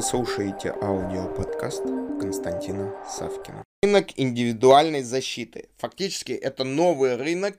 Вы слушаете аудиоподкаст Константина Савкина. Рынок индивидуальной защиты. Фактически это новый рынок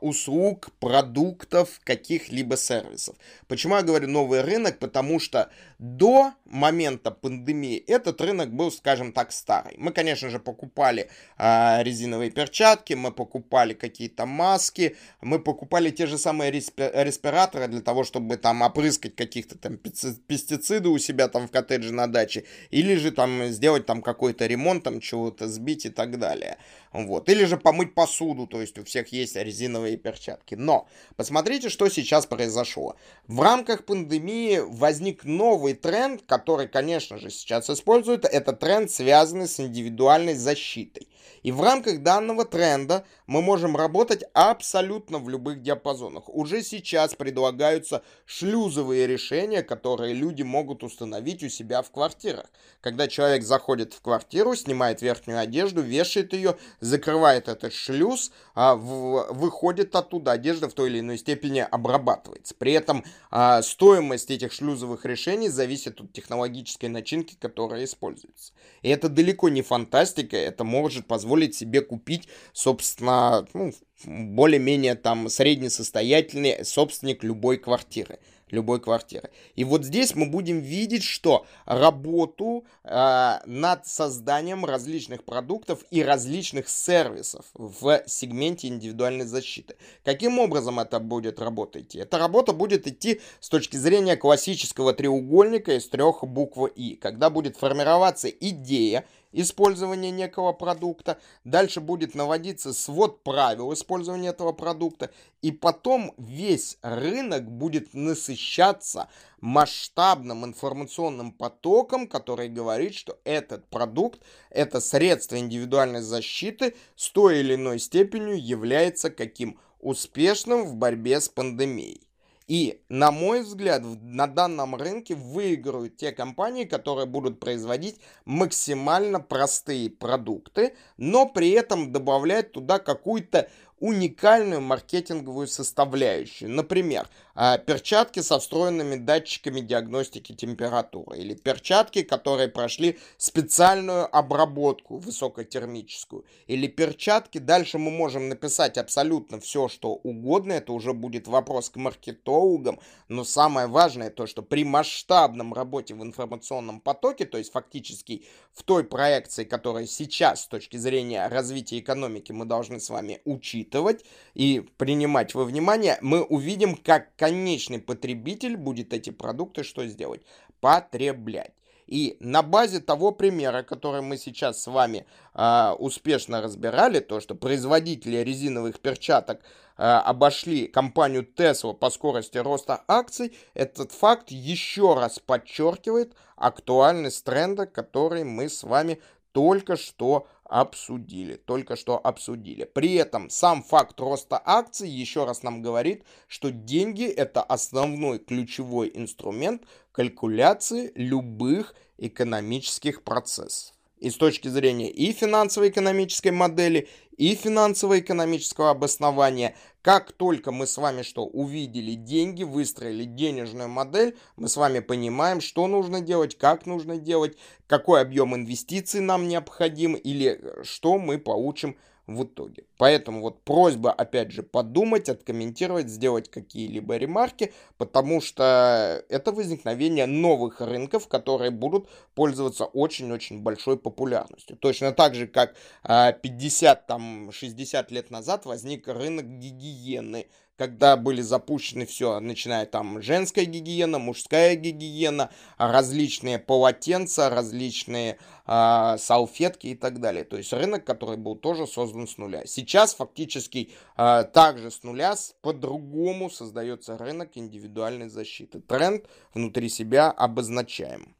услуг, продуктов, каких-либо сервисов. Почему я говорю новый рынок? Потому что до момента пандемии этот рынок был, скажем так, старый. Мы, конечно же, покупали э, резиновые перчатки, мы покупали какие-то маски, мы покупали те же самые респи- респираторы для того, чтобы там опрыскать каких-то там пестициды у себя там в коттедже на даче, или же там сделать там какой-то ремонт, там чего-то сбить и так далее. Вот. Или же помыть посуду, то есть у всех есть резиновые перчатки. Но посмотрите, что сейчас произошло. В рамках пандемии возник новый тренд, который, конечно же, сейчас используют. Это тренд, связанный с индивидуальной защитой. И в рамках данного тренда мы можем работать абсолютно в любых диапазонах. Уже сейчас предлагаются шлюзовые решения, которые люди могут установить у себя в квартирах. Когда человек заходит в квартиру, снимает верхнюю одежду, вешает ее, закрывает этот шлюз, а, в, выходит оттуда, одежда в той или иной степени обрабатывается. При этом а, стоимость этих шлюзовых решений зависит от технологической начинки, которая используется. И это далеко не фантастика, это может позволить себе купить, собственно, ну, более-менее там среднесостоятельный собственник любой квартиры любой квартиры. И вот здесь мы будем видеть, что работу э, над созданием различных продуктов и различных сервисов в сегменте индивидуальной защиты. Каким образом это будет работать идти? Эта работа будет идти с точки зрения классического треугольника из трех букв И, когда будет формироваться идея, использования некого продукта, дальше будет наводиться свод правил использования этого продукта, и потом весь рынок будет насыщаться масштабным информационным потоком, который говорит, что этот продукт, это средство индивидуальной защиты с той или иной степенью является каким успешным в борьбе с пандемией. И, на мой взгляд, на данном рынке выиграют те компании, которые будут производить максимально простые продукты, но при этом добавлять туда какую-то уникальную маркетинговую составляющую. Например, а, перчатки со встроенными датчиками диагностики температуры или перчатки, которые прошли специальную обработку высокотермическую или перчатки. Дальше мы можем написать абсолютно все, что угодно. Это уже будет вопрос к маркетологам. Но самое важное то, что при масштабном работе в информационном потоке, то есть фактически в той проекции, которая сейчас с точки зрения развития экономики мы должны с вами учить, учитывать и принимать во внимание, мы увидим, как конечный потребитель будет эти продукты что сделать? Потреблять. И на базе того примера, который мы сейчас с вами э, успешно разбирали, то, что производители резиновых перчаток э, обошли компанию Tesla по скорости роста акций, этот факт еще раз подчеркивает актуальность тренда, который мы с вами только что обсудили, только что обсудили. При этом сам факт роста акций еще раз нам говорит, что деньги это основной ключевой инструмент калькуляции любых экономических процессов и с точки зрения и финансово-экономической модели, и финансово-экономического обоснования. Как только мы с вами что увидели деньги, выстроили денежную модель, мы с вами понимаем, что нужно делать, как нужно делать, какой объем инвестиций нам необходим или что мы получим в итоге. Поэтому вот просьба, опять же, подумать, откомментировать, сделать какие-либо ремарки, потому что это возникновение новых рынков, которые будут пользоваться очень-очень большой популярностью. Точно так же, как 50-60 а, лет назад возник рынок гигиены, когда были запущены все, начиная там женская гигиена, мужская гигиена, различные полотенца, различные э, салфетки и так далее. То есть рынок, который был тоже создан с нуля. Сейчас фактически э, также с нуля по-другому создается рынок индивидуальной защиты. Тренд внутри себя обозначаем.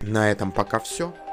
На этом пока все.